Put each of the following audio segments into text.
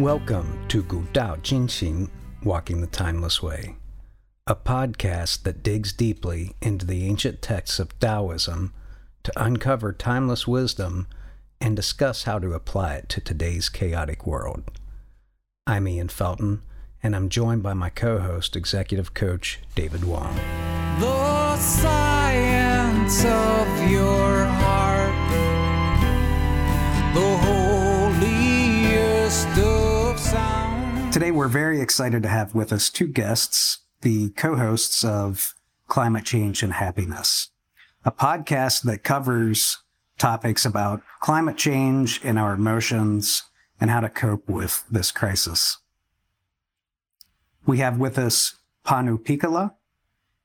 Welcome to Gu Dao Jingxing, Walking the Timeless Way, a podcast that digs deeply into the ancient texts of Taoism to uncover timeless wisdom and discuss how to apply it to today's chaotic world. I'm Ian Felton, and I'm joined by my co host, executive coach David Wong. The science of your Today, we're very excited to have with us two guests, the co hosts of Climate Change and Happiness, a podcast that covers topics about climate change and our emotions and how to cope with this crisis. We have with us Panu Pihkala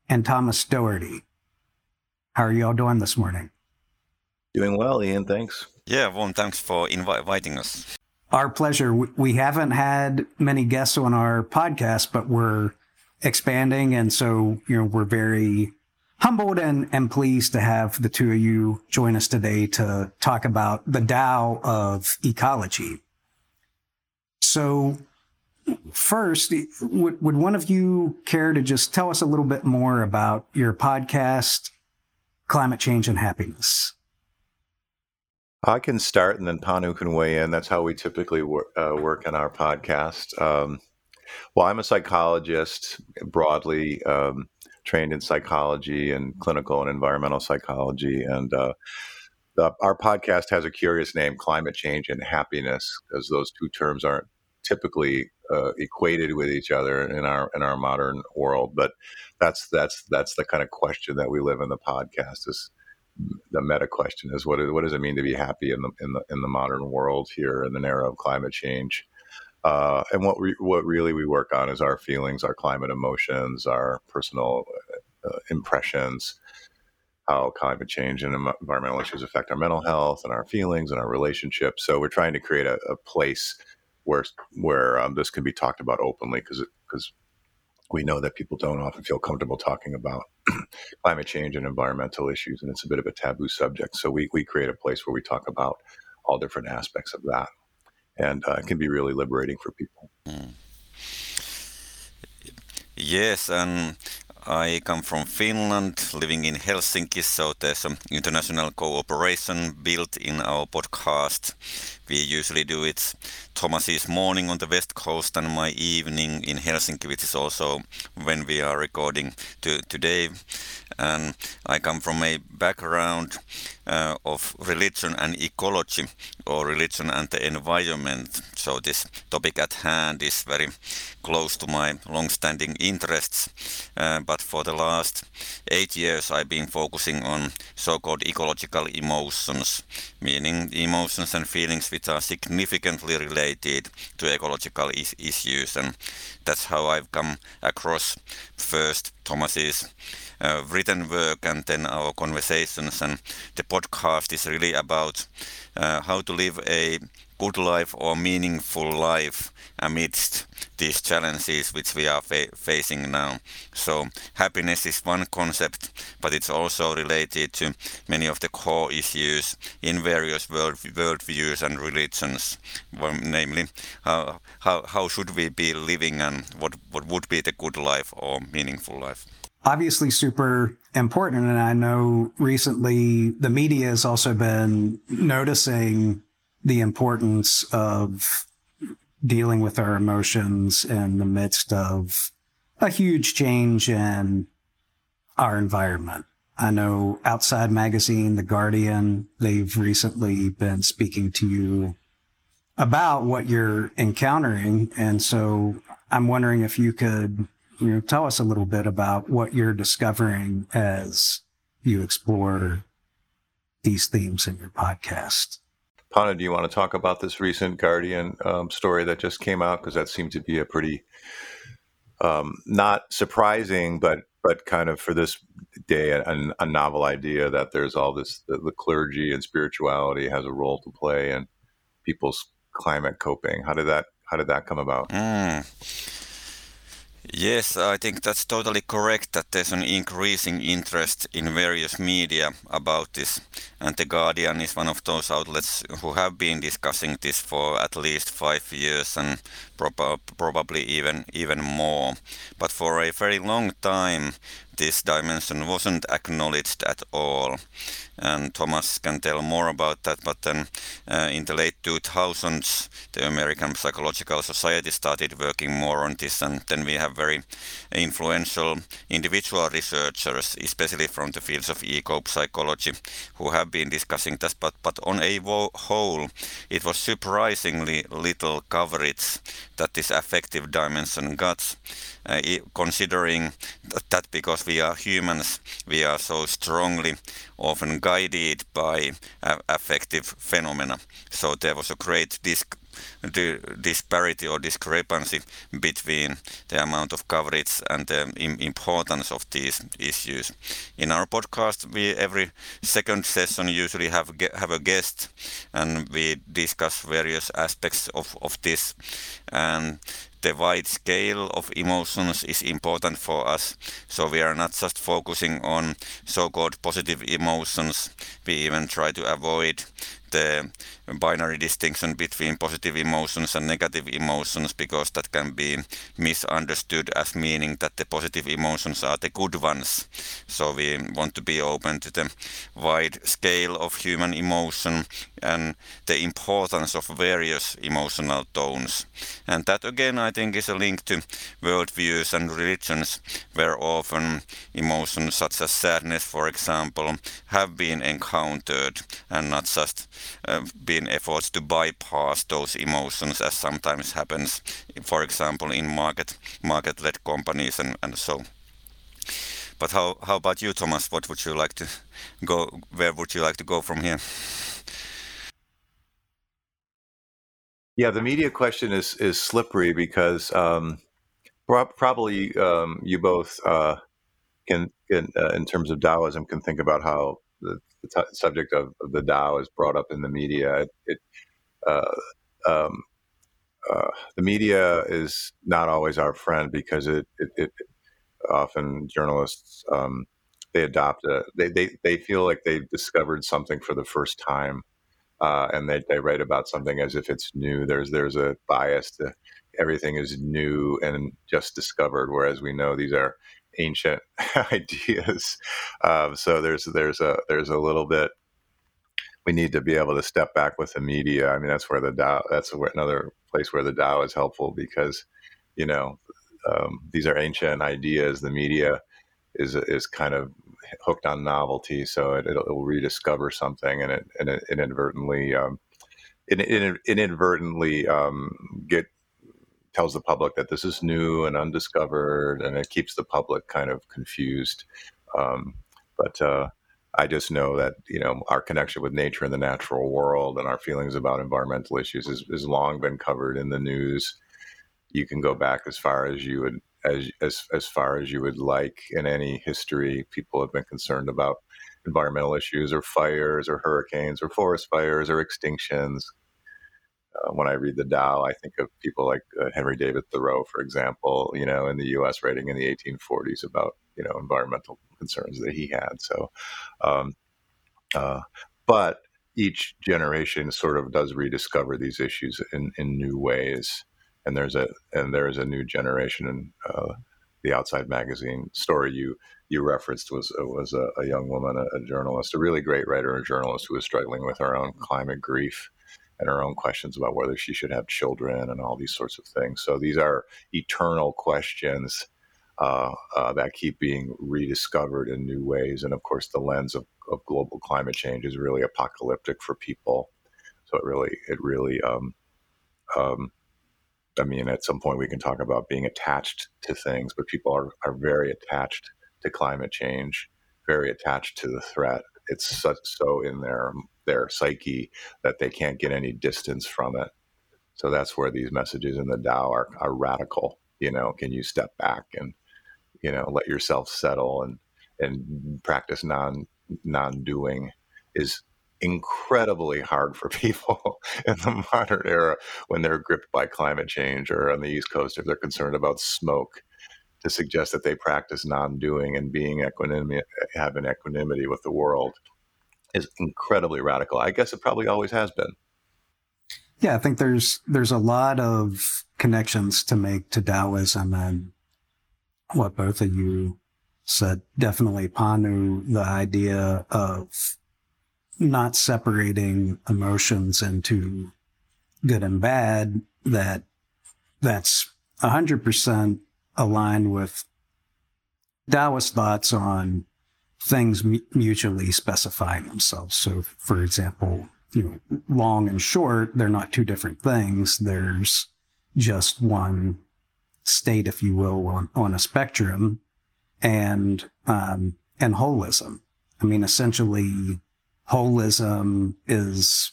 and Thomas Doherty. How are you all doing this morning? Doing well, Ian. Thanks. Yeah, Warm, thanks for invi- inviting us. Our pleasure. We haven't had many guests on our podcast, but we're expanding. And so, you know, we're very humbled and, and pleased to have the two of you join us today to talk about the Tao of ecology. So, first, would, would one of you care to just tell us a little bit more about your podcast, Climate Change and Happiness? I can start and then Panu can weigh in. That's how we typically wor- uh, work on our podcast. Um, well, I'm a psychologist broadly. Um, trained in psychology and clinical and environmental psychology. And uh, the, our podcast has a curious name, Climate Change and Happiness, because those two terms aren't typically uh, equated with each other in our in our modern world. But that's that's that's the kind of question that we live in the podcast is the meta question is what, what does it mean to be happy in the in the in the modern world here in the era of climate change uh, and what re- what really we work on is our feelings, our climate emotions, our personal uh, impressions, how climate change and environmental issues affect our mental health and our feelings and our relationships. So we're trying to create a, a place where where um, this can be talked about openly because because we know that people don't often feel comfortable talking about climate change and environmental issues, and it's a bit of a taboo subject. So we we create a place where we talk about all different aspects of that and uh, it can be really liberating for people. Mm. Yes, and I come from Finland, living in Helsinki, so there's some international cooperation built in our podcast. We usually do it Thomas's morning on the west coast and my evening in Helsinki, which is also when we are recording to, today. And I come from a background uh, of religion and ecology, or religion and the environment. So this topic at hand is very close to my long-standing interests. Uh, but for the last eight years, I've been focusing on so-called ecological emotions, meaning emotions and feelings which are significantly related to ecological is- issues. And that's how I've come across first Thomas's uh, written work and then our conversations. And the podcast is really about uh, how to live a good life or meaningful life amidst these challenges which we are fa- facing now. So happiness is one concept, but it's also related to many of the core issues in various world worldviews and religions. Well, namely, how, how how should we be living and what what would be the good life or meaningful life? obviously super important. And I know recently the media has also been noticing the importance of dealing with our emotions in the midst of a huge change in our environment. I know Outside Magazine, The Guardian, they've recently been speaking to you about what you're encountering. And so I'm wondering if you could you know, tell us a little bit about what you're discovering as you explore these themes in your podcast. Panu, do you want to talk about this recent Guardian um, story that just came out? Because that seemed to be a pretty um, not surprising, but but kind of for this day a, a novel idea that there's all this the, the, clergy and spirituality has a role to play in people's climate coping. How did that how did that come about? Mm. Yes, I think that's totally correct that there's an increasing interest in various media about this. And The Guardian is one of those outlets who have been discussing this for at least five years and prob- probably even even more. But for a very long time, this dimension wasn't acknowledged at all. And Thomas can tell more about that. But then uh, in the late 2000s, the American Psychological Society started working more on this. And then we have very influential individual researchers, especially from the fields of eco psychology, who have been discussing this. But, but on a whole, it was surprisingly little coverage that this affective dimension got. Uh, considering that because we are humans, we are so strongly often guided by uh, affective phenomena. So there was a great disc disparity or discrepancy between the amount of coverage and the importance of these issues. In our podcast, we every second session usually have have a guest, and we discuss various aspects of of this. And the wide scale of emotions is important for us. So we are not just focusing on so-called positive emotions. We even try to avoid the binary distinction between positive emotions and negative emotions because that can be misunderstood as meaning that the positive emotions are the good ones. So we want to be open to the wide scale of human emotion and the importance of various emotional tones. And that again, I think, is a link to worldviews and religions, where often emotions such as sadness, for example, have been encountered and not just uh, been efforts to bypass those emotions, as sometimes happens, for example, in market market-led companies and, and so. But how how about you, Thomas? What would you like to go? Where would you like to go from here? Yeah, the media question is is slippery because um, probably um, you both uh, can, can uh, in terms of Taoism, can think about how the, the t- subject of, of, the Tao is brought up in the media. It, it uh, um, uh, the media is not always our friend because it, it, it often journalists um, they adopt a they, they they feel like they've discovered something for the first time uh, and they, they write about something as if it's new. There's there's a bias to everything is new and just discovered, whereas we know these are ancient ideas. Um, so there's there's a there's a little bit we need to be able to step back with the media. I mean, that's where the Tao. That's where, another place where the Tao is helpful because you know um, these are ancient ideas. The media is is kind of hooked on novelty, so it, will it'll rediscover something, and it and it inadvertently um, inadvertently um, get tells the public that this is new and undiscovered, and it keeps the public kind of confused. Um, but uh, I just know that you know our connection with nature and the natural world, and our feelings about environmental issues has, long been covered in the news. You can go back as far as you would as as as far as you would like in any history. People have been concerned about environmental issues, or fires, or hurricanes, or forest fires, or extinctions. Uh, when I read the Tao, I think of people like uh, Henry David Thoreau, for example. You know, in the U.S., writing in the 1840s about you know environmental concerns that he had. So, um, uh, but each generation sort of does rediscover these issues in, in new ways and there's a and there is a new generation and uh, the outside magazine story you you referenced was was a, a young woman a, a, journalist a really great writer and journalist who was struggling with her own climate grief and her own questions about whether she should have children and all these sorts of things. So these are eternal questions uh, uh, that keep being rediscovered in new ways. And of course the lens of, of global climate change is really apocalyptic for people. So it really it really um, um, I mean, at some point we can talk about being attached to things, but people are, are very attached to climate change, very attached to the threat. It's so in their their psyche that they can't get any distance from it. So that's where these messages in the Tao are, are radical. You know, can you step back and you know let yourself settle and and practice non non doing is incredibly hard for people in the modern era when they're gripped by climate change or on the East Coast if they're concerned about smoke. to suggest that they practice non-doing and being equanimity, having equanimity with the world is incredibly radical. I guess it probably always has been. Yeah, I think there's there's a lot of connections to make to Taoism and what both of you said. Definitely Panu, the idea of not separating emotions into good and bad, that that's hundred percent aligned with Taoist thoughts on things mutually specifying themselves. So, for example, you know, long and short, they're not two different things. There's just one state, if you will, on, on a spectrum, and um, and holism. I mean, essentially, holism is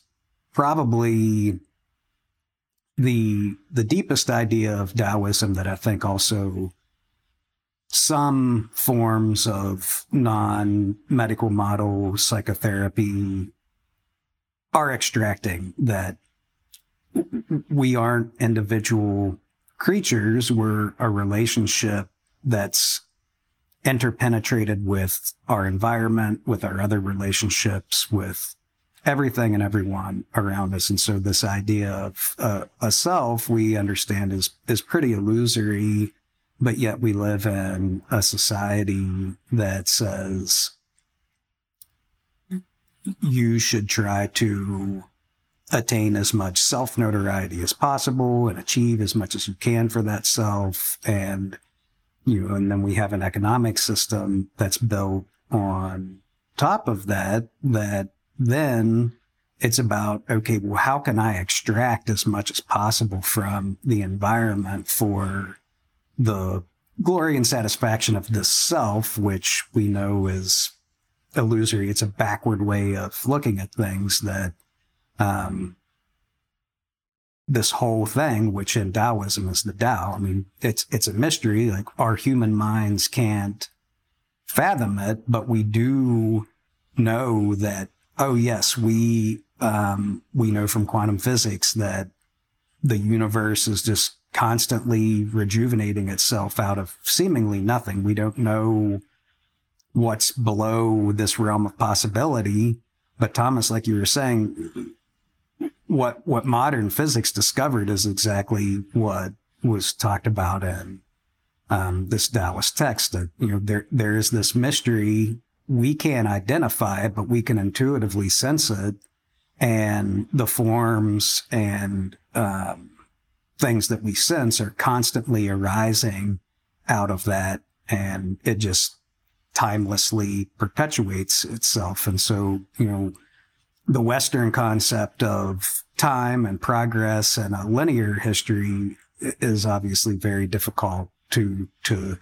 probably the the deepest idea of Taoism that I think also some forms of non-medical model psychotherapy are extracting that we aren't individual creatures. We're a relationship that's interpenetrated with our environment with our other relationships with everything and everyone around us. And so this idea of uh, a self we understand is is pretty illusory but yet we live in a society that says you should try to attain as much self notoriety as possible and achieve as much as you can for that self and you know and then we have an economic system that's built on top of that that then it's about okay well how can i extract as much as possible from the environment for the glory and satisfaction of the self, which we know is illusory. It's a backward way of looking at things that um, this whole thing, which in Taoism is the Tao. I mean, it's it's a mystery. Like our human minds can't fathom it, but we do know that. Oh yes, we um, we know from quantum physics that the universe is just constantly rejuvenating itself out of seemingly nothing. We don't know what's below this realm of possibility. But Thomas, like you were saying, what what modern physics discovered is exactly what was talked about in um, this Taoist text. That you know there there is this mystery we can't identify it, but we can intuitively sense it, and the forms and um, things that we sense are constantly arising out of that and it just timelessly perpetuates itself. And so, you know, the Western concept of time and progress and a linear history is obviously very difficult to, to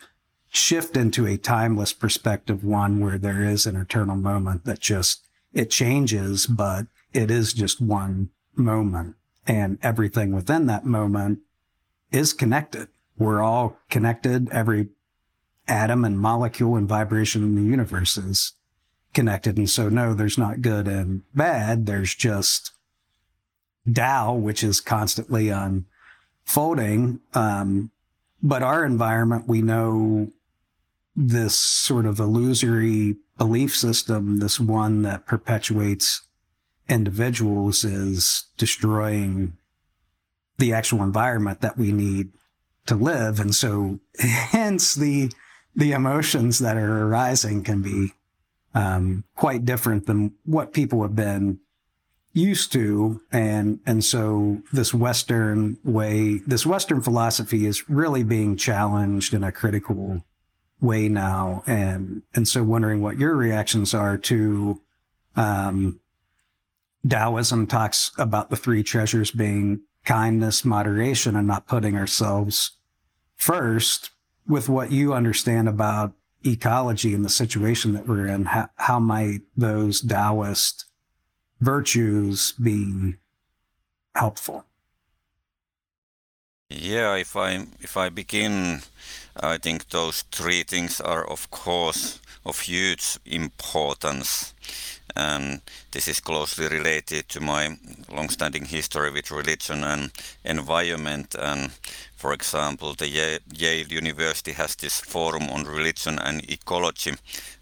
shift into a timeless perspective, one where there is an eternal moment that just, it changes, but it is just one moment and everything within that moment is connected. We're all connected. Every atom and molecule and vibration in the universe is connected. And so, no, there's not good and bad. There's just Tao, which is constantly unfolding. Um, but our environment, we know this sort of illusory belief system, this one that perpetuates individuals is destroying the actual environment that we need to live. And so hence the, the emotions that are arising can be um, quite different than what people have been used to. And, and so this Western way, this Western philosophy is really being challenged in a critical way now. And, and so wondering what your reactions are to, um, Taoism talks about the three treasures being kindness, moderation, and not putting ourselves first with what you understand about ecology and the situation that we're in. How, how might those Taoist virtues be helpful? Yeah, if I if I begin, I think those three things are of course of huge importance and this is closely related to my long-standing history with religion and environment. And For example, the Yale University has this forum on religion and ecology,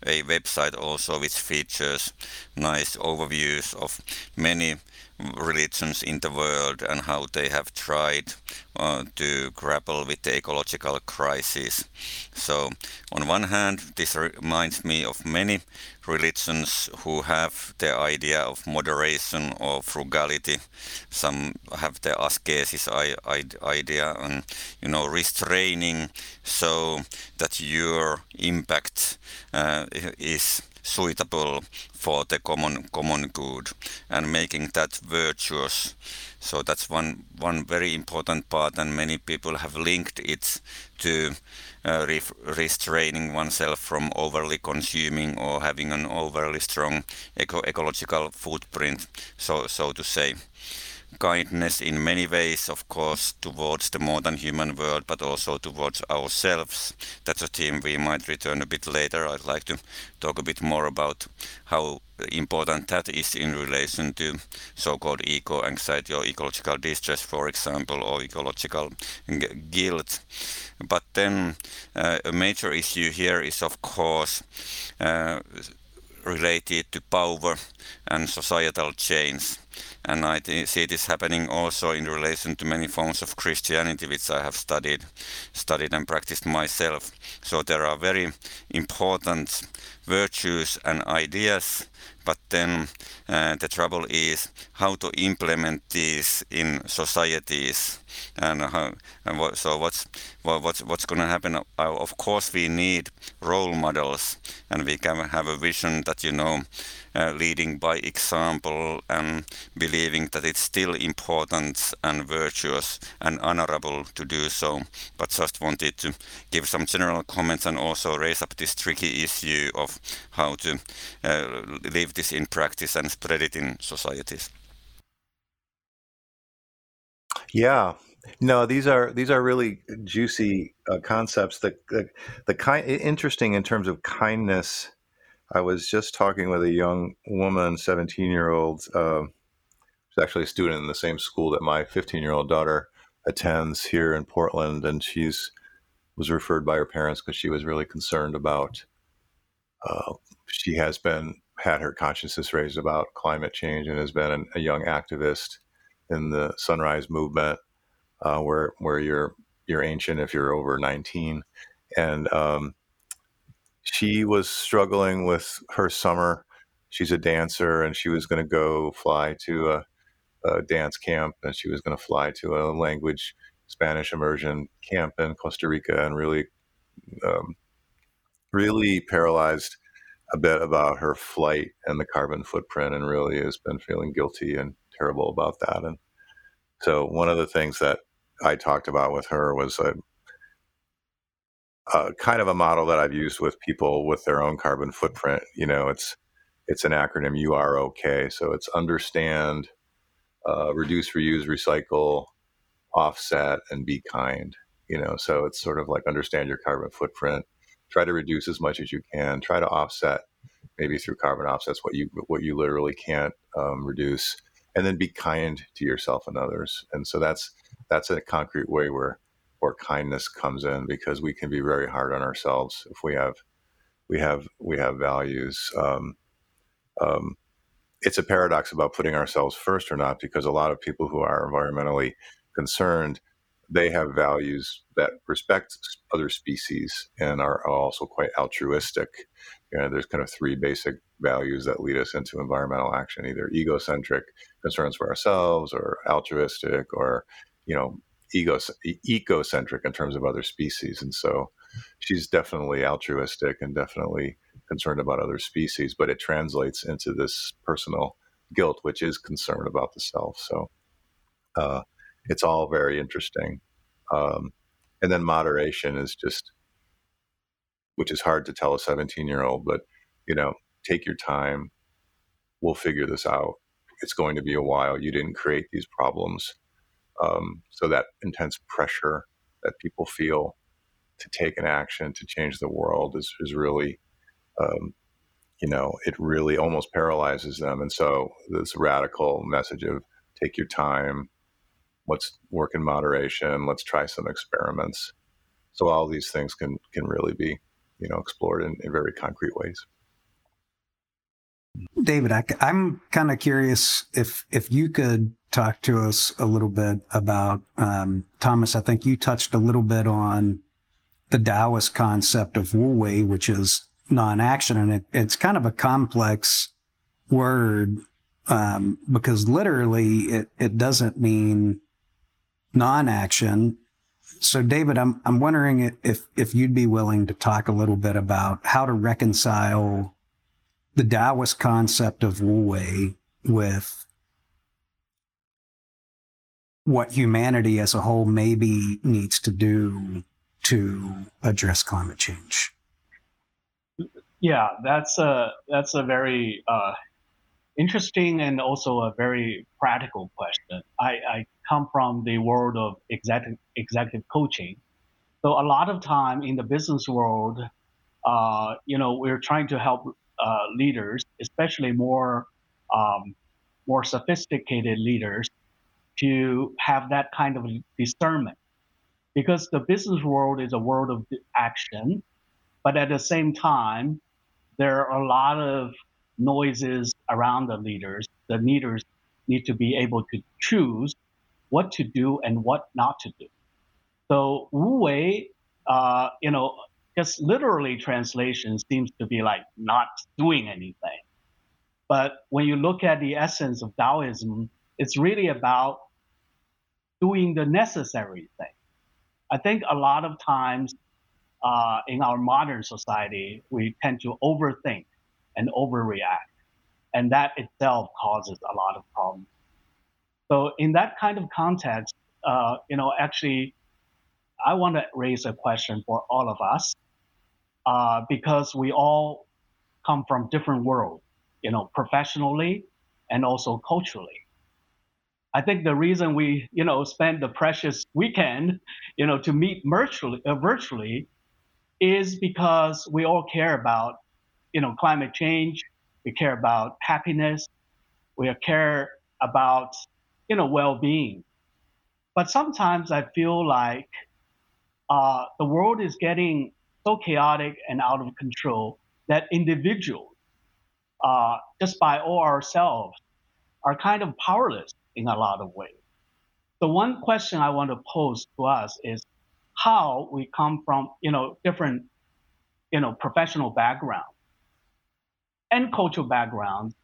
a website also which features nice overviews of many religions in the world and how they have tried uh, to grapple with the ecological crisis. So, on one hand, this reminds me of many religions who have the idea of moderation or frugality. Some have the ascesis idea and you know restraining so that your impact uh, is suitable for the common common good and making that virtuous so that's one one very important part and many people have linked it to uh, re restraining oneself from overly consuming or having an overly strong eco ecological footprint so so to say kindness in many ways, of course, towards the more than human world, but also towards ourselves. That's a theme we might return a bit later. I'd like to talk a bit more about how important that is in relation to so-called eco-anxiety or ecological distress, for example, or ecological guilt. But then uh, a major issue here is, of course, uh, related to power and societal change and I see this happening also in relation to many forms of Christianity, which I have studied, studied and practiced myself. So there are very important virtues and ideas, but then uh, the trouble is how to implement these in societies. And, how, and what, so what's what's what's going to happen? Uh, of course, we need role models, and we can have a vision that you know uh, leading by example and believing that it's still important and virtuous and honorable to do so. But just wanted to give some general comments and also raise up this tricky issue of how to uh, live this in practice and spread it in societies. Yeah, no, these are these are really juicy uh, concepts. The, the the kind interesting in terms of kindness I was just talking with a young woman, 17 year old. Uh, she's actually a student in the same school that my 15 year old daughter attends here in Portland, and she's was referred by her parents because she was really concerned about. Uh, she has been had her consciousness raised about climate change and has been an, a young activist in the Sunrise Movement, uh, where where you're you're ancient if you're over 19, and um, she was struggling with her summer. She's a dancer, and she was going to go fly to a, a, dance camp, and she was going to fly to a language Spanish immersion camp in Costa Rica, and really, um, really paralyzed a bit about her flight and the carbon footprint, and really has been feeling guilty and terrible about that. And so, one of the things that I talked about with her was a uh, kind of a model that I've used with people with their own carbon footprint. You know, it's it's an acronym UROK. So it's understand, uh, reduce, reuse, recycle, offset, and be kind. You know, so it's sort of like understand your carbon footprint, try to reduce as much as you can, try to offset maybe through carbon offsets what you what you literally can't um, reduce, and then be kind to yourself and others. And so that's that's a concrete way where where kindness comes in because we can be very hard on ourselves if we have we have we have values. Um, um, it's a paradox about putting ourselves first or not because a lot of people who are environmentally concerned they have values that respect other species and are also quite altruistic. You know, there's kind of three basic values that lead us into environmental action: either egocentric concerns for ourselves, or altruistic, or you know, ego ecocentric in terms of other species, and so she's definitely altruistic and definitely concerned about other species. But it translates into this personal guilt, which is concern about the self. So uh, it's all very interesting. Um, and then moderation is just, which is hard to tell a 17 year old, but you know, take your time. We'll figure this out. It's going to be a while. You didn't create these problems. Um, so that intense pressure that people feel to take an action to change the world is, is really, um, you know, it really almost paralyzes them. And so this radical message of take your time, let's work in moderation, let's try some experiments. So all these things can can really be, you know, explored in, in very concrete ways. David, I, am kind of curious if if you could talk to us a little bit about um, Thomas. I think you touched a little bit on the Taoist concept of Wu Wei, which is non-action, and it, it's kind of a complex word um, because literally it it doesn't mean non-action. So, David, I'm I'm wondering if if you'd be willing to talk a little bit about how to reconcile the Taoist concept of Wu Wei with what humanity as a whole maybe needs to do to address climate change. Yeah, that's a that's a very uh, interesting and also a very practical question. I, I come from the world of executive executive coaching, so a lot of time in the business world, uh, you know, we're trying to help uh, leaders, especially more um, more sophisticated leaders, to have that kind of discernment, because the business world is a world of action, but at the same time, there are a lot of noises around the leaders. The leaders need to be able to choose what to do and what not to do. So Wu Wei, uh, you know, just literally translation seems to be like not doing anything. But when you look at the essence of Taoism, it's really about doing the necessary thing. I think a lot of times uh, in our modern society, we tend to overthink and overreact. And that itself causes a lot of problems. So in that kind of context, uh, you know, actually, I want to raise a question for all of us uh, because we all come from different worlds, you know, professionally and also culturally. I think the reason we, you know, spend the precious weekend, you know, to meet virtually, uh, virtually, is because we all care about, you know, climate change. We care about happiness. We care about, you know, well-being. But sometimes I feel like uh, the world is getting so chaotic and out of control that individuals, uh, just by all ourselves, are kind of powerless in a lot of ways. The one question I want to pose to us is how we come from, you know, different, you know, professional backgrounds and cultural backgrounds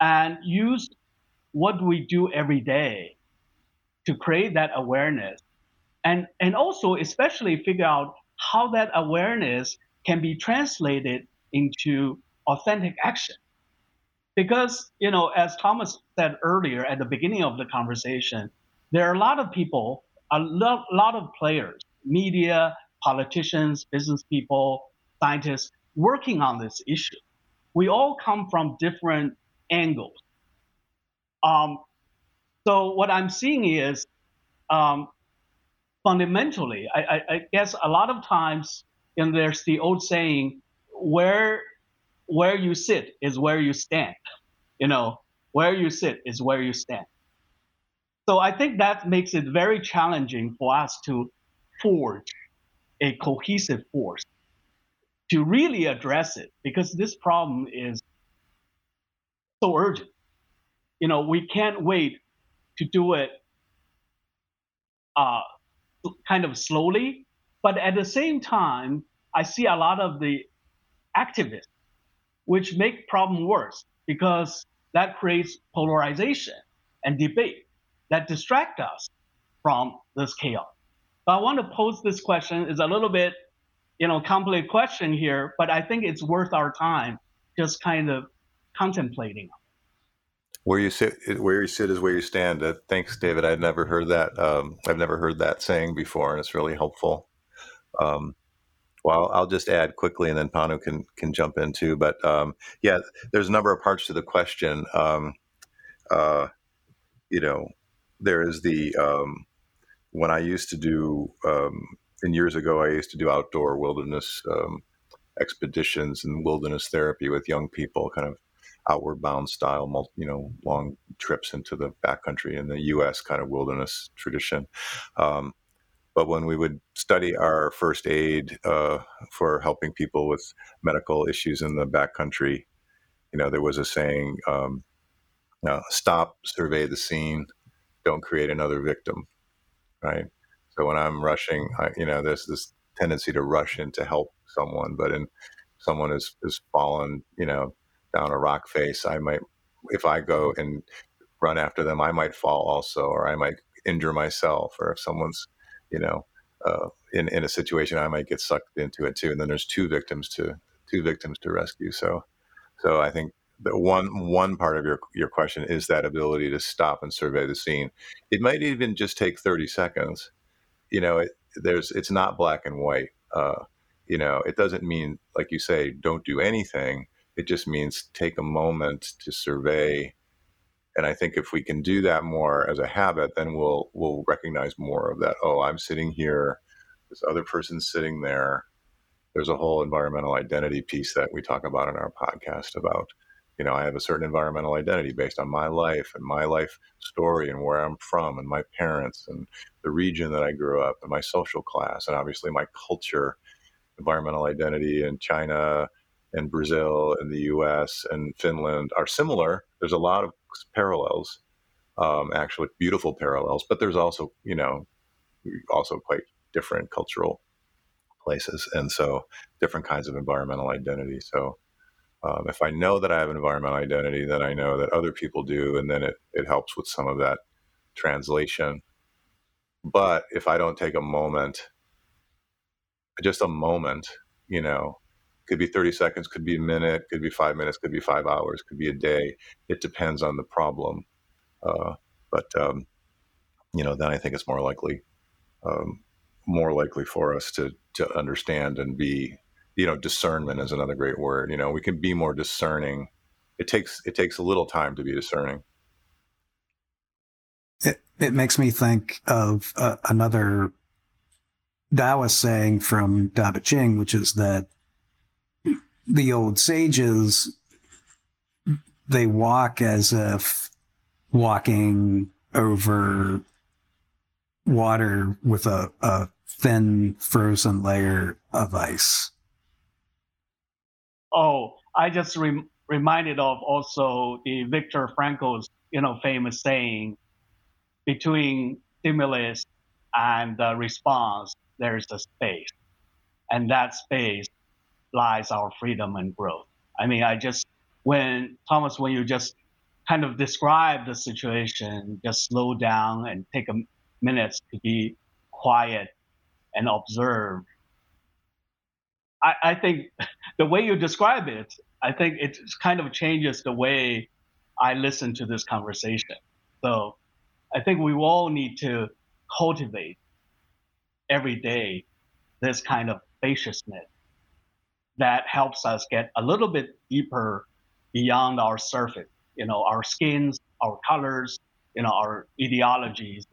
and use what we do every day to create that awareness and and also especially figure out how that awareness can be translated into authentic action. Because, you know, as Thomas said earlier at the beginning of the conversation, there are a lot of people, a lot, lot of players, media, politicians, business people, scientists working on this issue. We all come from different angles. Um, so what I'm seeing is um, fundamentally, I, I, I guess a lot of times, and there's the old saying, where where you sit is where you stand. You know, where you sit is where you stand. So I think that makes it very challenging for us to forge a cohesive force to really address it because this problem is so urgent. You know, we can't wait to do it uh, kind of slowly. But at the same time, I see a lot of the activists, which make problem worse because that creates polarization and debate that distract us from this chaos. But I want to pose this question is a little bit, you know, complicated question here, but I think it's worth our time just kind of contemplating where you sit, where you sit is where you stand. Uh, thanks, David. I've never heard that. Um, I've never heard that saying before, and it's really helpful. Um, well, I'll just add quickly, and then Panu can can jump in too. But um, yeah, there's a number of parts to the question. Um, uh, you know, there is the um, when I used to do, um, and years ago, I used to do outdoor wilderness expeditions and wilderness therapy with young people, kind of outward bound style, you know, long trips into the backcountry in the U.S. kind of wilderness tradition. Um, but when we would study our first aid uh, for helping people with medical issues in the backcountry, you know, there was a saying, um, uh, "Stop, survey the scene, don't create another victim." Right. So when I'm rushing, I, you know, there's this tendency to rush in to help someone, but in someone has has fallen, you know, down a rock face, I might, if I go and run after them, I might fall also, or I might injure myself, or if someone's, you know, uh, in in a situation, I might get sucked into it too. And then there's two victims to two victims to rescue. So, so I think the one one part of your your question is that ability to stop and survey the scene. It might even just take 30 seconds. You know, it, there's it's not black and white. Uh, you know, it doesn't mean like you say, don't do anything. It just means take a moment to survey. And I think if we can do that more as a habit, then we'll we'll recognize more of that. Oh, I'm sitting here. This other person's sitting there. There's a whole environmental identity piece that we talk about in our podcast about you know, I have a certain environmental identity based on my life and my life story and where I'm from and my parents and the region that I grew up and my social class and obviously my culture, environmental identity in China and Brazil and the US and Finland are similar. There's a lot of parallels, um, actually beautiful parallels, but there's also, you know, also quite different cultural places. And so different kinds of environmental identity. So, um, if I know that I have an environmental identity, then I know that other people do, and then it, it helps with some of that translation. But if I don't take a moment, just a moment, you know, could be 30 seconds, could be a minute, could be five minutes, could be five hours, could be a day. It depends on the problem. Uh, but, um, you know, then I think it's more likely, um, more likely for us to, to understand and be you know discernment is another great word you know we can be more discerning it takes it takes a little time to be discerning it, it makes me think of uh, another Taoist saying from Tao Te Ching, which is that the old sages they walk as if walking over water with a, a thin frozen layer of ice. Oh, I just re- reminded of also the Viktor Frankl's, you know, famous saying, between stimulus and the response, there's a space. And that space lies our freedom and growth. I mean, I just, when, Thomas, when you just kind of describe the situation, just slow down and take a minute to be quiet and observe I, I think the way you describe it, I think it kind of changes the way I listen to this conversation. So I think we all need to cultivate every day this kind of spaciousness that helps us get a little bit deeper beyond our surface, you know, our skins, our colors, you know, our ideologies,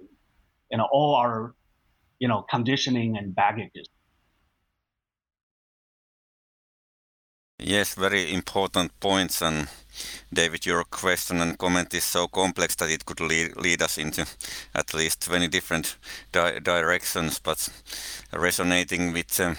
you know, all our, you know, conditioning and baggages. Yes, very important points. And David, your question and comment is so complex that it could lead, lead us into at least 20 different di directions. But resonating with uh,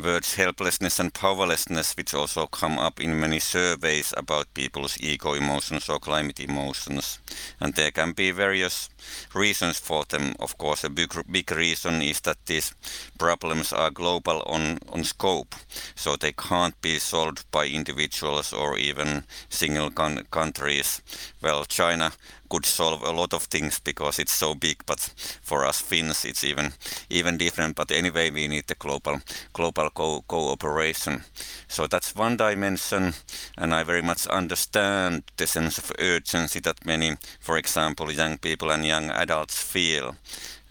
words helplessness and powerlessness, which also come up in many surveys about people's eco emotions or climate emotions. And there can be various reasons for them. Of course, a big, big reason is that these problems are global on, on scope, so they can't be solved by individuals or even single countries. Well, China could solve a lot of things because it's so big, but for us Finns it's even even different. But anyway, we need the global global co- cooperation. So that's one dimension, and I very much understand the sense of urgency that many, for example, young people and young adults feel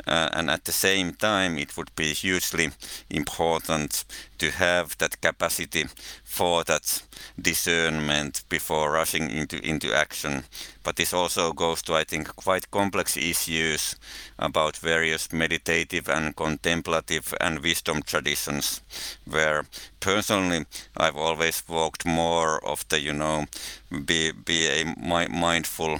uh, and at the same time, it would be hugely important to have that capacity for that discernment before rushing into into action. But this also goes to, I think, quite complex issues about various meditative and contemplative and wisdom traditions, where personally I've always walked more of the, you know, be be a mindful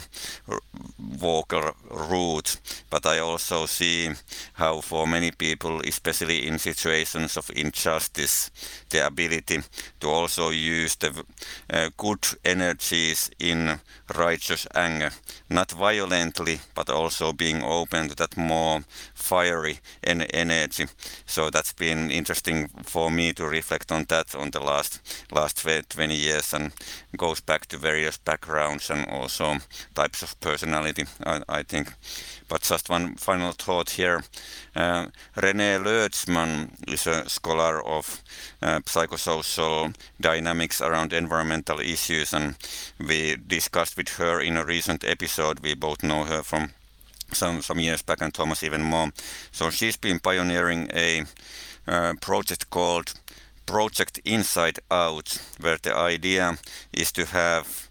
walker route. But I also see how for many people, especially in situations of injustice, the ability to also use the uh, good energies in righteous anger, not violently, but also being open to that more fiery en energy. So that's been interesting for me to reflect on that on the last last 20 years and goes back to various backgrounds and also types of personality, I, I think. But just one final thought here. Uh, René is a scholar of uh, psychosocial dynamics around environmental issues, and we discussed with her in a recent episode. We both know her from some some years back, and Thomas even more. So she's been pioneering a uh, project called Project Inside Out, where the idea is to have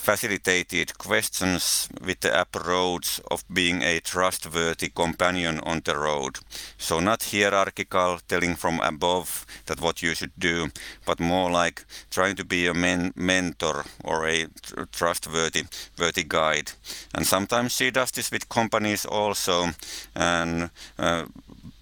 facilitated questions with the approach of being a trustworthy companion on the road. So not hierarchical, telling from above that what you should do, but more like trying to be a men- mentor or a tr- trustworthy worthy guide. And sometimes she does this with companies also, and uh,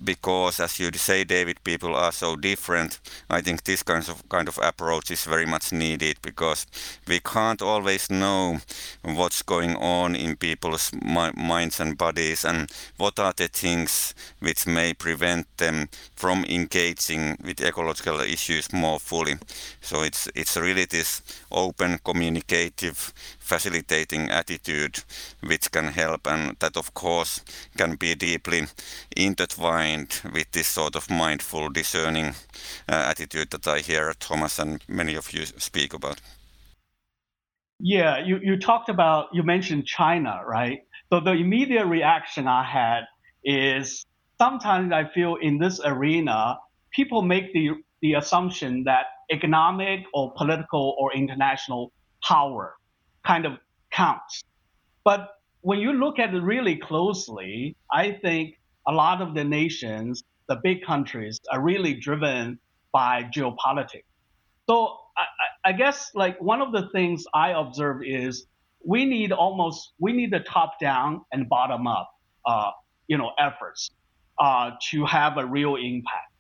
because as you say david people are so different. I think this kind of kind of approach is very much needed because we can't always know what's going on in people's mi- minds and bodies and what are the things which may prevent them from engaging with ecological issues more fully. So it's it's really this open communicative facilitating attitude which can help and that of course can be deeply intertwined with this sort of mindful discerning uh, attitude that I hear Thomas and many of you speak about. Yeah, you, you talked about, you mentioned China, right? So the immediate reaction I had is sometimes I feel in this arena, people make the, the assumption that economic or political or international power kind of counts. But when you look at it really closely, I think a lot of the nations, the big countries, are really driven by geopolitics. So I, I guess like one of the things I observe is we need almost we need the top down and bottom up, uh, you know, efforts uh, to have a real impact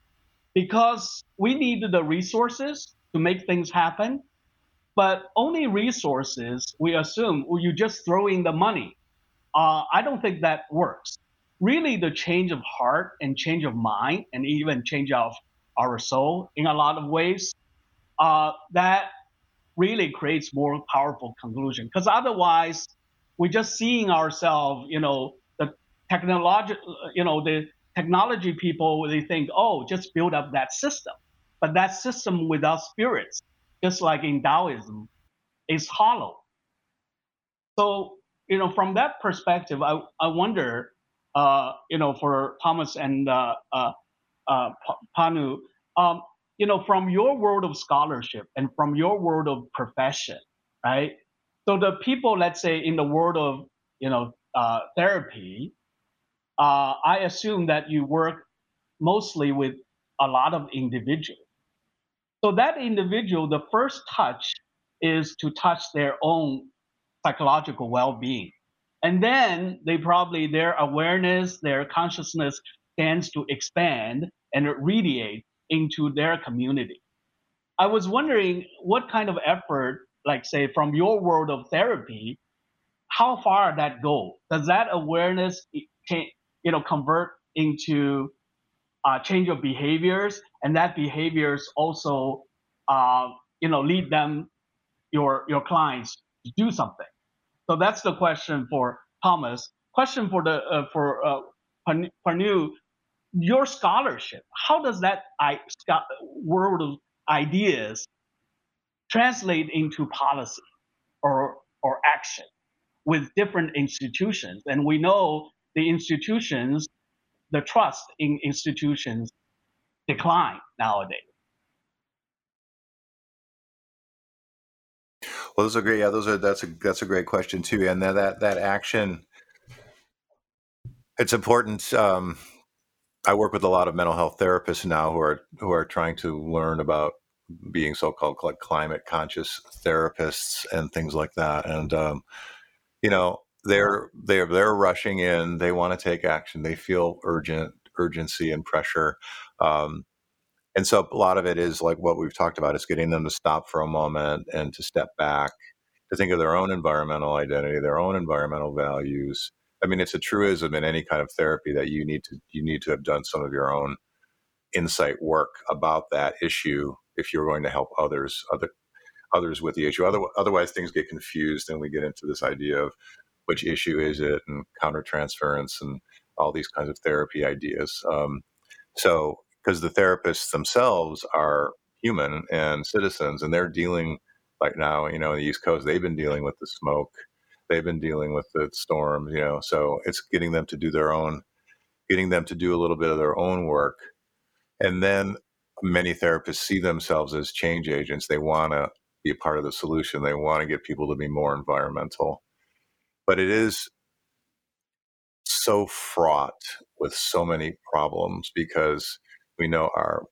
because we need the resources to make things happen but only resources, we assume, well, you just throw in the money. Uh, I don't think that works. Really, the change of heart and change of mind, and even change of our soul in a lot of ways, uh, that really creates more powerful conclusion. Because otherwise, we're just seeing ourselves, you know, the technology, you know, the technology people, they think, oh, just build up that system. But that system without spirits just like in Taoism, is hollow. So, you know, from that perspective, I, I wonder, uh, you know, for Thomas and uh, uh, uh Panu, um, you know, from your world of scholarship and from your world of profession, right? So the people, let's say, in the world of, you know, uh, therapy, uh, I assume that you work mostly with a lot of individuals so that individual, the first touch is to touch their own psychological well-being. And then they probably their awareness, their consciousness tends to expand and radiate into their community. I was wondering what kind of effort, like say from your world of therapy, how far that go? Does that awareness, eh, you know, convert into uh, change of behaviors, and that behaviors also, uh, you know, lead them, your your clients, to do something. So that's the question for Thomas. Question for the uh, for uh, Panu, your scholarship. How does that I, world of ideas translate into policy or or action with different institutions? And we know the institutions the trust in institutions decline nowadays. Well, those are great. Yeah, those are that's a that's a great question too. And that that, that action, it's important. Um, I work with a lot of mental health therapists now who are who are trying to learn about being so-called climate conscious therapists and things like that. And um, you know, they're they're they're rushing in. They want to take action. They feel urgent urgency and pressure. Um, and so a lot of it is like what we've talked about is getting them to stop for a moment and to step back to think of their own environmental identity their own environmental values i mean it's a truism in any kind of therapy that you need to you need to have done some of your own insight work about that issue if you're going to help others other others with the issue otherwise things get confused and we get into this idea of which issue is it and countertransference and all these kinds of therapy ideas. Um, so because the therapists themselves are human and citizens and they're dealing right now you know the east coast they've been dealing with the smoke they've been dealing with the storms you know so it's getting them to do their own getting them to do a little bit of their own work. And then many therapists see themselves as change agents. They want to be a part of the solution. They want to get people to be more environmental but it is so fraught with so many problems because we know our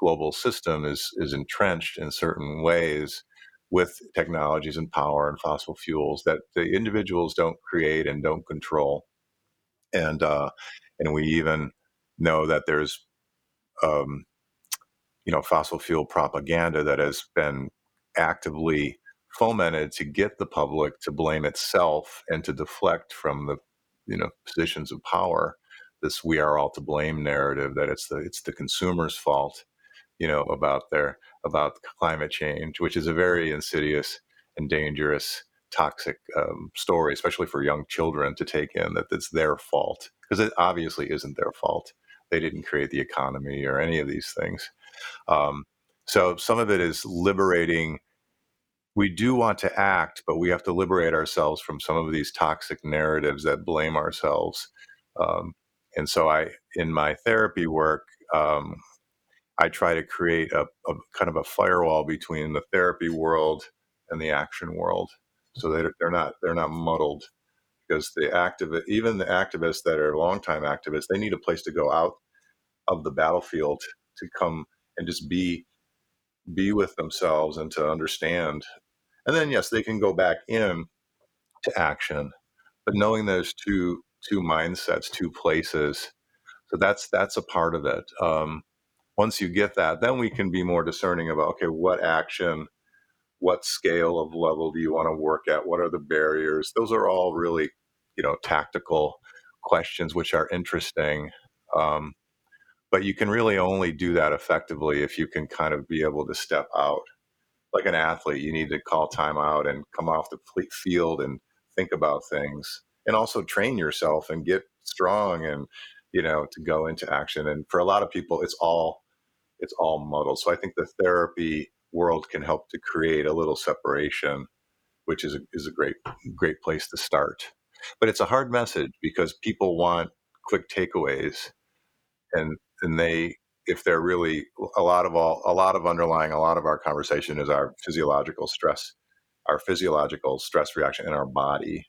global system is is entrenched in certain ways with technologies and power and fossil fuels that the individuals don't create and don't control. And uh, and we even know that there's um, you know fossil fuel propaganda that has been actively fomented to get the public to blame itself and to deflect from the you know positions of power this "we are all to blame" narrative that it's the it's the consumer's fault, you know, about their about climate change, which is a very insidious and dangerous, toxic um, story, especially for young children to take in that it's their fault because it obviously isn't their fault. They didn't create the economy or any of these things. Um, so some of it is liberating we do want to act, but we have to liberate ourselves from some of these toxic narratives that blame ourselves. Um, and so I, in my therapy work, um, I try to create a, a, kind of a firewall between the therapy world and the action world, so that they're not they're not muddled. Because the activist, even the activists that are longtime activists, they need a place to go out of the battlefield to come and just be be with themselves and to understand. And then yes, they can go back in to action, but knowing there's two two mindsets, two places. So that's that's a part of it. Um, once you get that, then we can be more discerning about okay, what action, what scale of level do you want to work at? What are the barriers? Those are all really, you know, tactical questions which are interesting. Um, but you can really only do that effectively if you can kind of be able to step out. Like an athlete, you need to call time out and come off the field and think about things. And also train yourself and get strong and you know to go into action. And for a lot of people it's all it's all muddled. So i think the therapy world can help to create a little separation which is a, is a great great place to start. But it's a hard message because people want quick takeaways and and they if they're really a lot of all a lot of underlying a lot of our conversation is our physiological stress our physiological stress reaction in our body.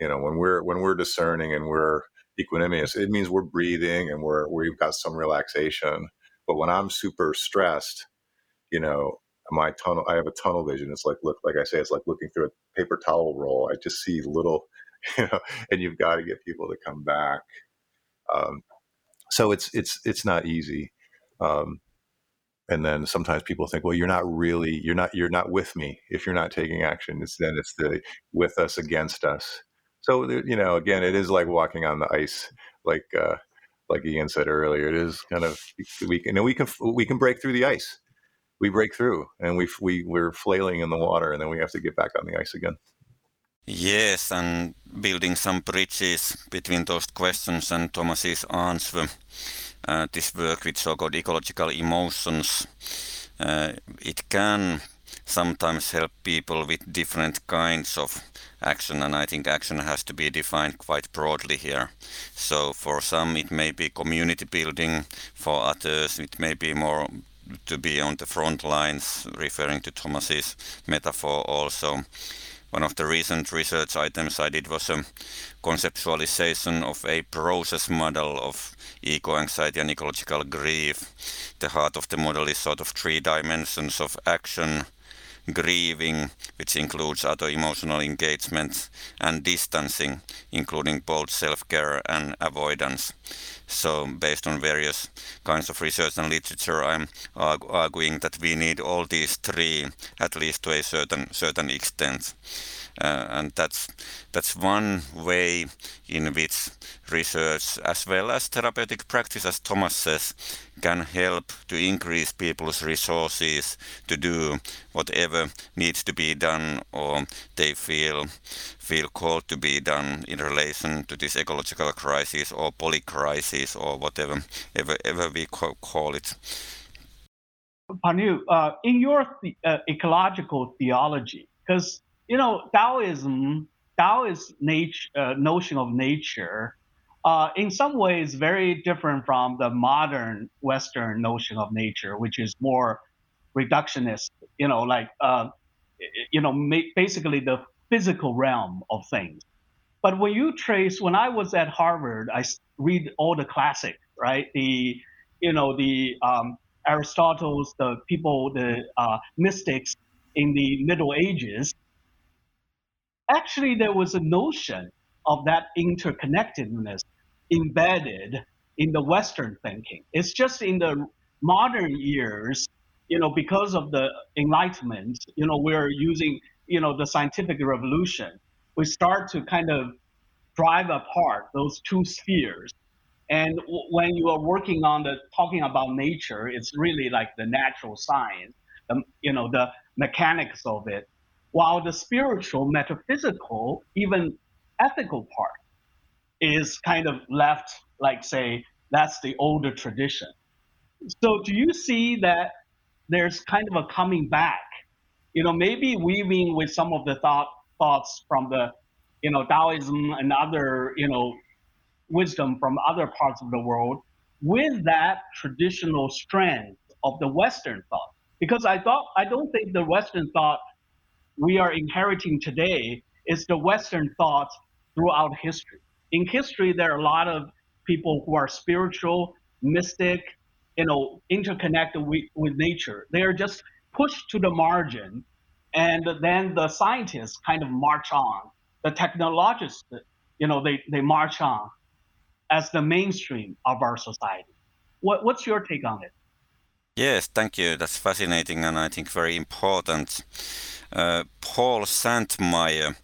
You know when we're when we're discerning and we're equanimous it means we're breathing and we're we've got some relaxation. But when i'm super stressed you know my tunnel i have a tunnel vision. It's like look like i say it's like looking through a paper towel roll. I just see little you know and you've got to get people to come back. Um, so it's it's it's not easy um, and then sometimes people think well you're not really you're not you're not with me if you're not taking action it's then it's the with us against us so you know, again, it is like walking on the ice, like uh, like Ian said earlier. It is kind of we can we can we can break through the ice. We break through, and we we we're flailing in the water, and then we have to get back on the ice again. Yes, and building some bridges between those questions and Thomas's answer. Uh, this work with so-called ecological emotions, uh, it can sometimes help people with different kinds of action and i think action has to be defined quite broadly here. So for some it may be community building. For others it may be more to be on the front lines referring to thomas's metaphor also one of the recent research items I did was a conceptualization of a process model of eco-anxiety and ecological grief. The heart of the model is sort of three dimensions of action, grieving, which includes other emotional engagement, and distancing, including both self-care and avoidance. So based on various kinds of research and literature, I'm arguing that we need all these three, at least to a certain certain extent. Uh, and that's that's one way in which research as well as therapeutic practice as thomas says can help to increase people's resources to do whatever needs to be done or they feel feel called to be done in relation to this ecological crisis or polycrisis or whatever ever, ever we call it. Panu, uh, in your th- uh, ecological theology, because you know, Taoism, Taoist nature, uh, notion of nature, uh, in some ways very different from the modern Western notion of nature, which is more reductionist. You know, like uh, you know, basically the physical realm of things. But when you trace, when I was at Harvard, I read all the classics, right? The you know the um, Aristotle's, the people, the uh, mystics in the Middle Ages, actually there was a notion of that interconnectedness embedded in the Western thinking. It's just in the modern years, you know, because of the Enlightenment, you know, we're using, you know, the scientific revolution. We start to kind of drive apart those two spheres. And w- when you are working on the talking about nature, it's really like the natural science, the, you know, the mechanics of it while the spiritual, metaphysical, even ethical part is kind of left, like, say, that's the older tradition. So, do you see that there's kind of a coming back? You know, maybe weaving with some of the thought thoughts from the, you know, Taoism and other, you know, wisdom from other parts of the world with that traditional strength of the Western thought. Because I thought I don't think the Western thought we are inheriting today is the Western thought throughout history. In history, there are a lot of people who are spiritual, mystic, you know, interconnected with, with nature. They are just pushed to the margin, and then the scientists kind of march on. The technologists, you know, they, they march on as the mainstream of our society. What, what's your take on it? Yes, thank you. That's fascinating and I think very important. Uh, Paul Santmire,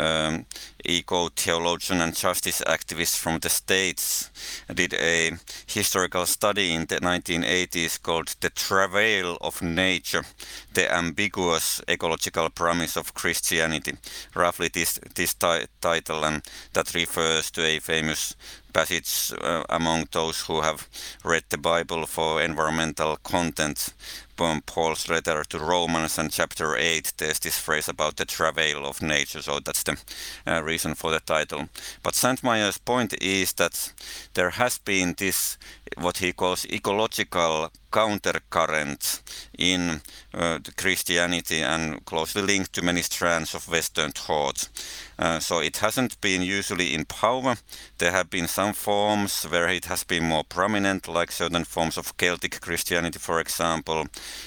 um, eco-theologian and justice activist from the States, did a historical study in the 1980s called The Travail of Nature, the ambiguous ecological promise of Christianity. Roughly this, this title, and that refers to a famous passage uh, among those who have read the Bible for environmental content Paul's letter to Romans and chapter 8, there's this phrase about the travail of nature, so that's the uh, reason for the title. But Santmire's point is that there has been this, what he calls ecological countercurrent in uh, Christianity and closely linked to many strands of Western thought. Uh, so it hasn't been usually in power. There have been some forms where it has been more prominent, like certain forms of Celtic Christianity, for example.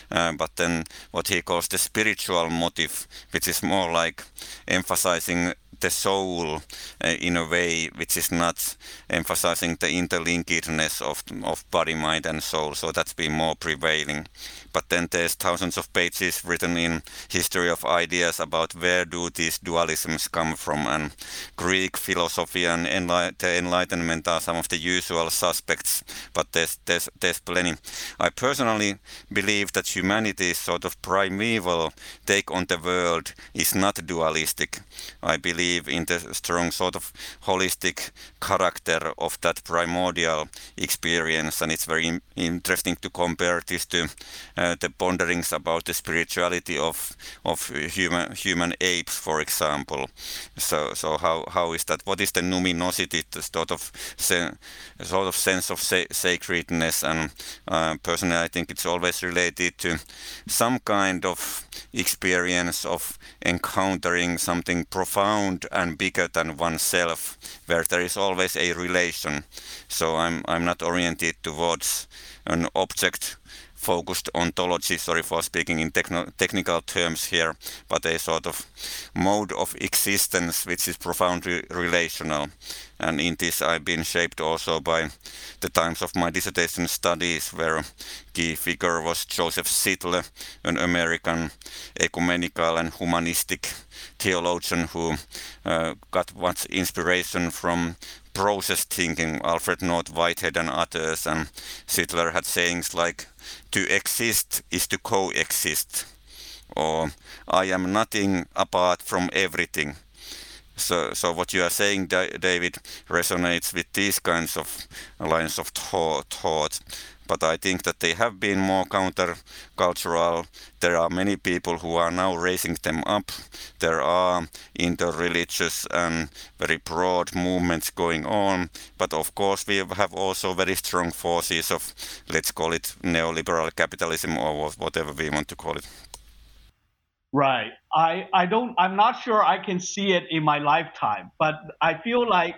Uh, but then what he calls the spiritual motive, which is more like emphasizing the soul uh, in a way which is not emphasizing the interlinkedness of, of body, mind, and soul. So that's been more prevailing. But then there's thousands of pages written in history of ideas about where do these dualisms come from, and Greek philosophy and enli- the Enlightenment are some of the usual suspects. But there's there's there's plenty. I personally believe that humanity's sort of primeval take on the world is not dualistic. I believe in the strong sort of holistic character of that primordial experience, and it's very interesting to compare this to uh, the ponderings about the spirituality of of human human apes, for example. So so how how is that? What is the numinosity, the sort of sen- sort of sense of sa- sacredness? And uh, personally, I think it's always related to some kind of experience of encountering something profound and bigger than oneself, where there is always a relation. So I'm I'm not oriented towards an object focused ontology, sorry for speaking in techno- technical terms here, but a sort of mode of existence which is profoundly relational. And in this, I've been shaped also by the times of my dissertation studies, where key figure was Joseph Sittler, an American ecumenical and humanistic theologian who uh, got much inspiration from process thinking, Alfred North Whitehead and others, and Sittler had sayings like, to exist is to coexist, or I am nothing apart from everything. So, so what you are saying, David, resonates with these kinds of lines of thought. thought but I think that they have been more countercultural. There are many people who are now raising them up. There are inter-religious and very broad movements going on, but of course we have also very strong forces of, let's call it neoliberal capitalism or whatever we want to call it. Right. I, I don't I'm not sure I can see it in my lifetime, but I feel like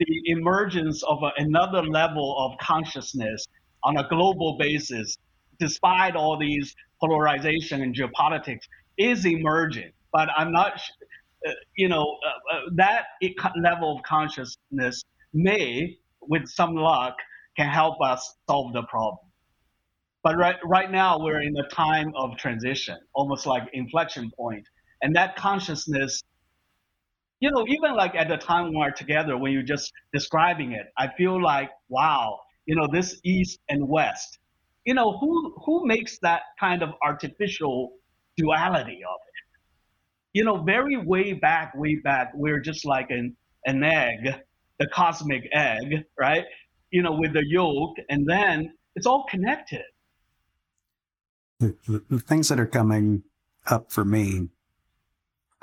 the emergence of a, another level of consciousness on a global basis, despite all these polarization and geopolitics, is emerging. But I'm not, uh, you know, uh, uh, that level of consciousness may, with some luck, can help us solve the problem. But right, right now, we're in a time of transition, almost like inflection point. And that consciousness, you know, even like at the time we are together, when you're just describing it, I feel like, wow, you know, this east and west. You know, who who makes that kind of artificial duality of it? You know, very way back, way back, we're just like an an egg, the cosmic egg, right? You know, with the yolk, and then it's all connected. The, the, things that are coming up for me,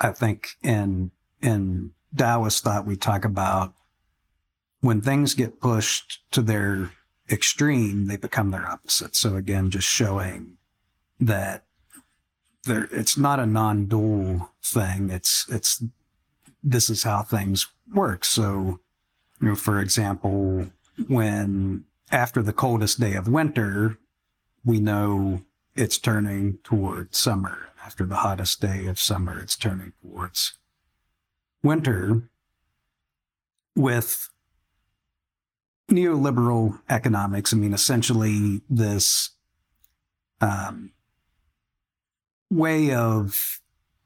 I think in in Taoist thought we talk about when things get pushed to their extreme, they become their opposite. So again, just showing that there it's not a non-dual thing. It's it's this is how things work. So, you know, for example, when after the coldest day of winter, we know it's turning toward summer. After the hottest day of summer, it's turning towards winter. With neoliberal economics, I mean, essentially this um, way of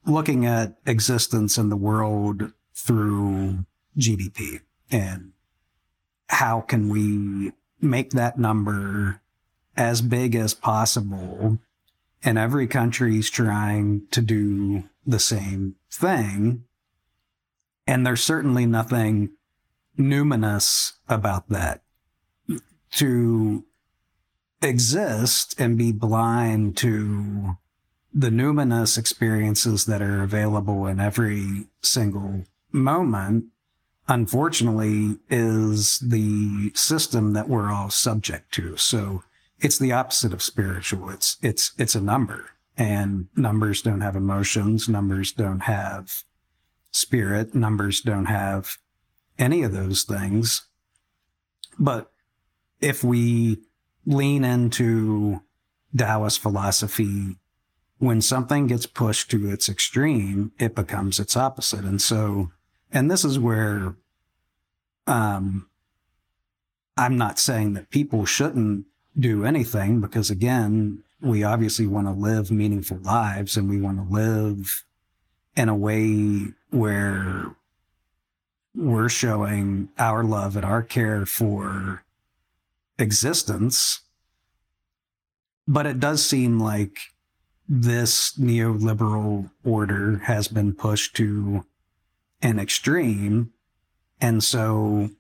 looking at existence in the world through GDP and how can we make that number as big as possible. And every country is trying to do the same thing. And there's certainly nothing numinous about that. To exist and be blind to the numinous experiences that are available in every single moment, unfortunately, is the system that we're all subject to. So it's the opposite of spiritual. It's, it's, it's a number and numbers don't have emotions. Numbers don't have spirit. Numbers don't have any of those things. But if we lean into Taoist philosophy, when something gets pushed to its extreme, it becomes its opposite. And so, and this is where, um, I'm not saying that people shouldn't do anything because again, we obviously want to live meaningful lives and we want to live in a way where we're showing our love and our care for existence. But it does seem like this neoliberal order has been pushed to an extreme. And so,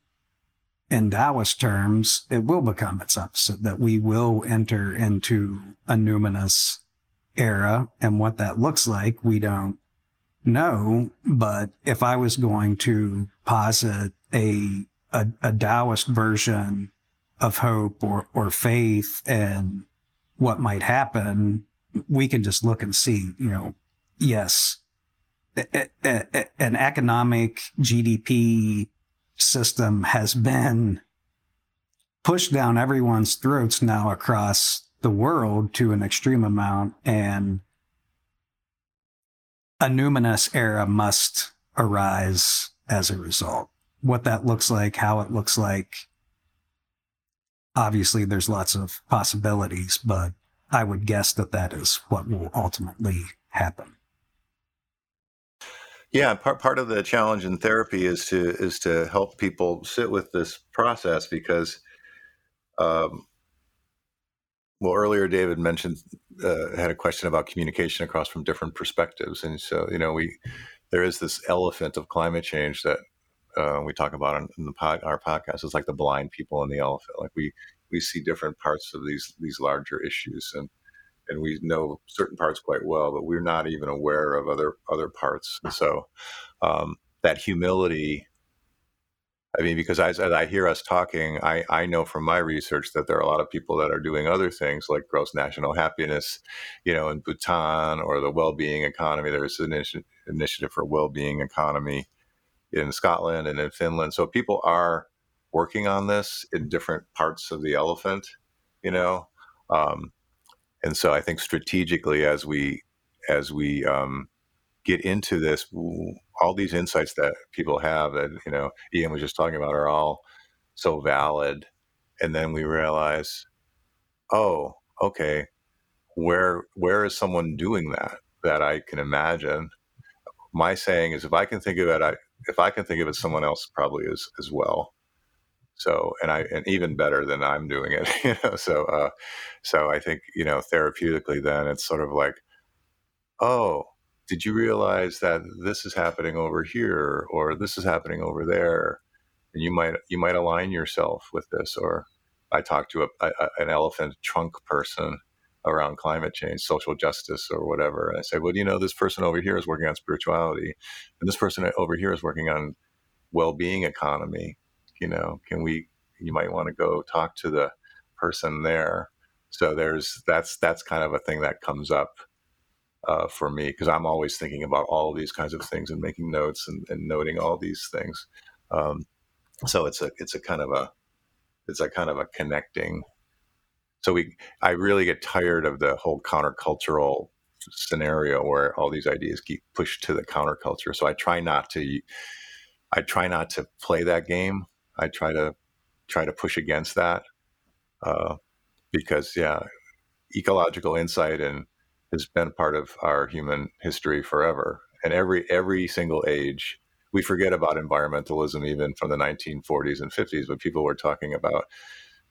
in Taoist terms, it will become its opposite, that we will enter into a numinous era. And what that looks like, we don't know. But if I was going to posit a, a, a Taoist version of hope or, or faith and what might happen, we can just look and see, you know, yes, a, a, an economic GDP system has been pushed down everyone's throats now across the world to an extreme amount and a numinous era must arise as a result. What that looks like, how it looks like, obviously there's lots of possibilities, but I would guess that that is what will ultimately happen. Yeah, part part of the challenge in therapy is to is to help people sit with this process because, um, well, earlier David mentioned uh, had a question about communication across from different perspectives, and so you know we there is this elephant of climate change that uh, we talk about in, the pod, our podcast. It's like the blind people and the elephant. Like we we see different parts of these these larger issues, and and we know certain parts quite well, but we're not even aware of other other parts. And so um, that humility. I mean, because as, as, I hear us talking, I, I know from my research that there are a lot of people that are doing other things like gross national happiness, you know, in Bhutan or the well-being economy. There's an initi- initiative for well-being economy in Scotland and in Finland. So people are working on this in different parts of the elephant, you know. Um, and so I think strategically, as we as we um, get into this, all these insights that people have that you know Ian was just talking about are all so valid, and then we realize, oh, okay, where where is someone doing that that I can imagine? My saying is, if I can think of it, I, if I can think of it, someone else probably is as well. So, and I, and even better than I'm doing it, you know. So, uh, so I think you know, therapeutically, then it's sort of like, oh, did you realize that this is happening over here, or this is happening over there, and you might you might align yourself with this. Or I talked to a, a, an elephant trunk person around climate change, social justice, or whatever, and I said, well, you know, this person over here is working on spirituality, and this person over here is working on well-being economy you know, can we, you might want to go talk to the person there. So there's, that's, that's kind of a thing that comes up uh, for me because I'm always thinking about all these kinds of things and making notes and, and noting all these things. Um, so it's a, it's a kind of a, it's a kind of a connecting. So we, I really get tired of the whole countercultural scenario where all these ideas keep pushed to the counterculture. So I try not to, I try not to play that game. I try to try to push against that uh, because yeah, ecological insight and has been part of our human history forever. And every every single age, we forget about environmentalism even from the 1940s and 50s, but people were talking about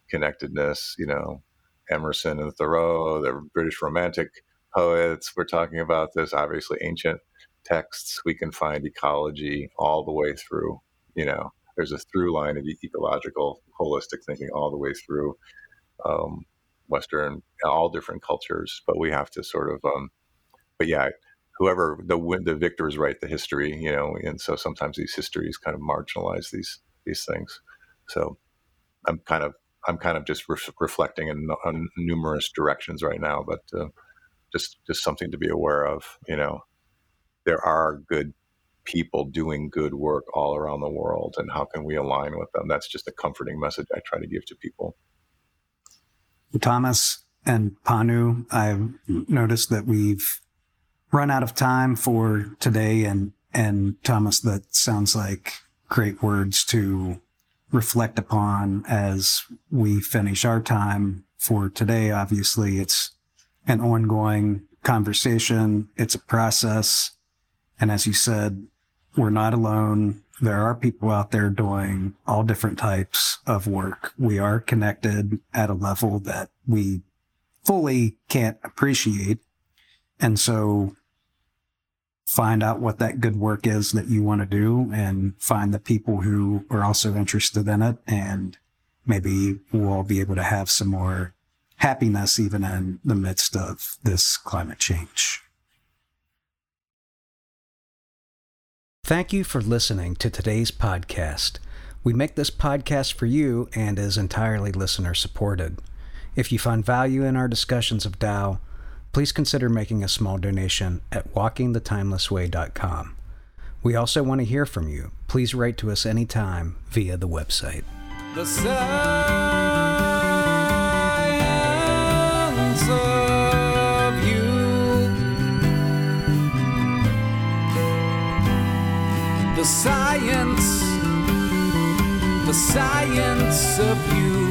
connectedness. You know, Emerson and Thoreau, the British Romantic poets were talking about this. Obviously, ancient texts we can find ecology all the way through. You know, there's a through line of ecological holistic thinking all the way through um, Western, all different cultures. But we have to sort of, um, but yeah, whoever the the victors write the history, you know, and so sometimes these histories kind of marginalize these these things. So I'm kind of I'm kind of just re- reflecting in, numerous directions right now, but uh, just just something to be aware of. You know, there are good people doing good work all around the world and how can we align with them that's just a comforting message i try to give to people thomas and panu i've noticed that we've run out of time for today and and thomas that sounds like great words to reflect upon as we finish our time for today. Obviously it's an ongoing conversation. It's a process. And as you said we're not alone. There are people out there doing all different types of work. We are connected at a level that we fully can't appreciate. And so find out what that good work is that you want to do and find the people who are also interested in it. And maybe we'll be able to have some more happiness even in the midst of this climate change. Thank you for listening to today's podcast. We make this podcast for you and is entirely listener supported. If you find value in our discussions of Tao, please consider making a small donation at walkingthetimelessway.com. We also want to hear from you. Please write to us anytime via the website. The science science of you.